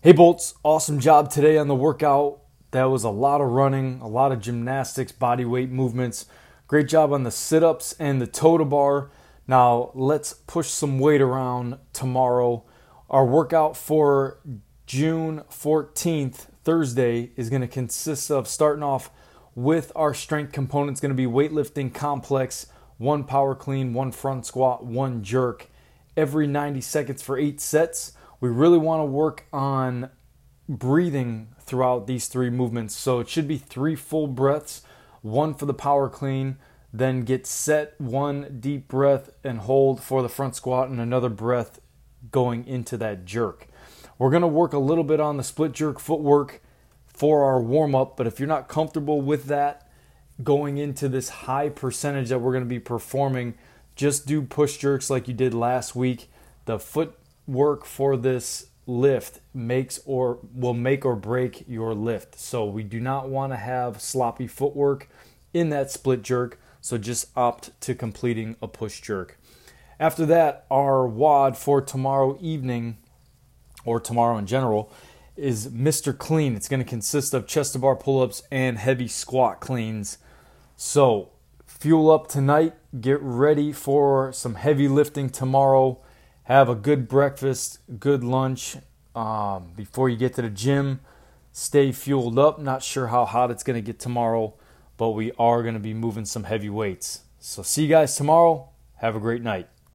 Hey Bolts, awesome job today on the workout. That was a lot of running, a lot of gymnastics, body weight movements. Great job on the sit ups and the toe to bar. Now let's push some weight around tomorrow. Our workout for June 14th, Thursday, is going to consist of starting off with our strength components, going to be weightlifting complex, one power clean, one front squat, one jerk every 90 seconds for eight sets we really want to work on breathing throughout these three movements. So it should be three full breaths, one for the power clean, then get set, one deep breath and hold for the front squat, and another breath going into that jerk. We're going to work a little bit on the split jerk footwork for our warm up, but if you're not comfortable with that going into this high percentage that we're going to be performing, just do push jerks like you did last week. The foot work for this lift makes or will make or break your lift. So we do not want to have sloppy footwork in that split jerk. So just opt to completing a push jerk. After that, our WOD for tomorrow evening or tomorrow in general is Mr. Clean. It's going to consist of chest to bar pull ups and heavy squat cleans. So fuel up tonight, get ready for some heavy lifting tomorrow have a good breakfast, good lunch um, before you get to the gym. Stay fueled up. Not sure how hot it's going to get tomorrow, but we are going to be moving some heavy weights. So, see you guys tomorrow. Have a great night.